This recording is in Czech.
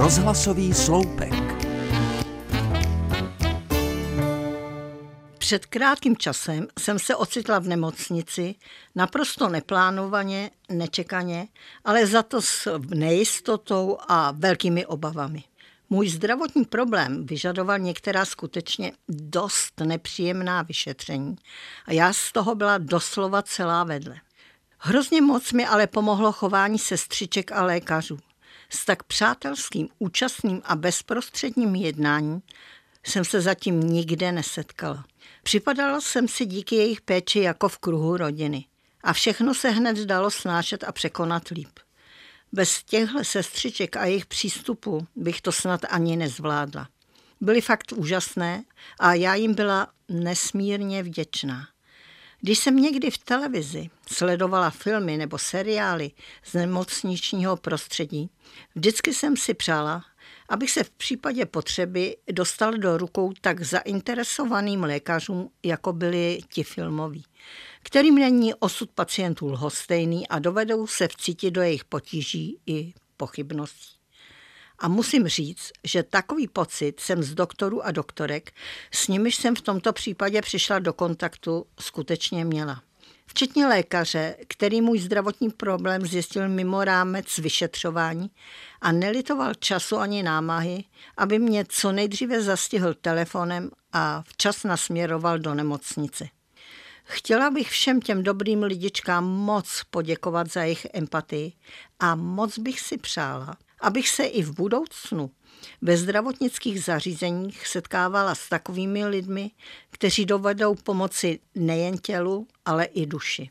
Rozhlasový sloupek. Před krátkým časem jsem se ocitla v nemocnici, naprosto neplánovaně, nečekaně, ale za to s nejistotou a velkými obavami. Můj zdravotní problém vyžadoval některá skutečně dost nepříjemná vyšetření a já z toho byla doslova celá vedle. Hrozně moc mi ale pomohlo chování sestřiček a lékařů. S tak přátelským, účastným a bezprostředním jednáním jsem se zatím nikde nesetkala. Připadala jsem si díky jejich péči jako v kruhu rodiny. A všechno se hned dalo snášet a překonat líp. Bez těchto sestřiček a jejich přístupu bych to snad ani nezvládla. Byly fakt úžasné a já jim byla nesmírně vděčná. Když jsem někdy v televizi sledovala filmy nebo seriály z nemocničního prostředí, vždycky jsem si přála, abych se v případě potřeby dostal do rukou tak zainteresovaným lékařům, jako byli ti filmoví, kterým není osud pacientů lhostejný a dovedou se vcítit do jejich potíží i pochybností. A musím říct, že takový pocit jsem z doktorů a doktorek, s nimiž jsem v tomto případě přišla do kontaktu, skutečně měla. Včetně lékaře, který můj zdravotní problém zjistil mimo rámec vyšetřování a nelitoval času ani námahy, aby mě co nejdříve zastihl telefonem a včas nasměroval do nemocnice. Chtěla bych všem těm dobrým lidičkám moc poděkovat za jejich empatii a moc bych si přála, abych se i v budoucnu ve zdravotnických zařízeních setkávala s takovými lidmi, kteří dovedou pomoci nejen tělu, ale i duši.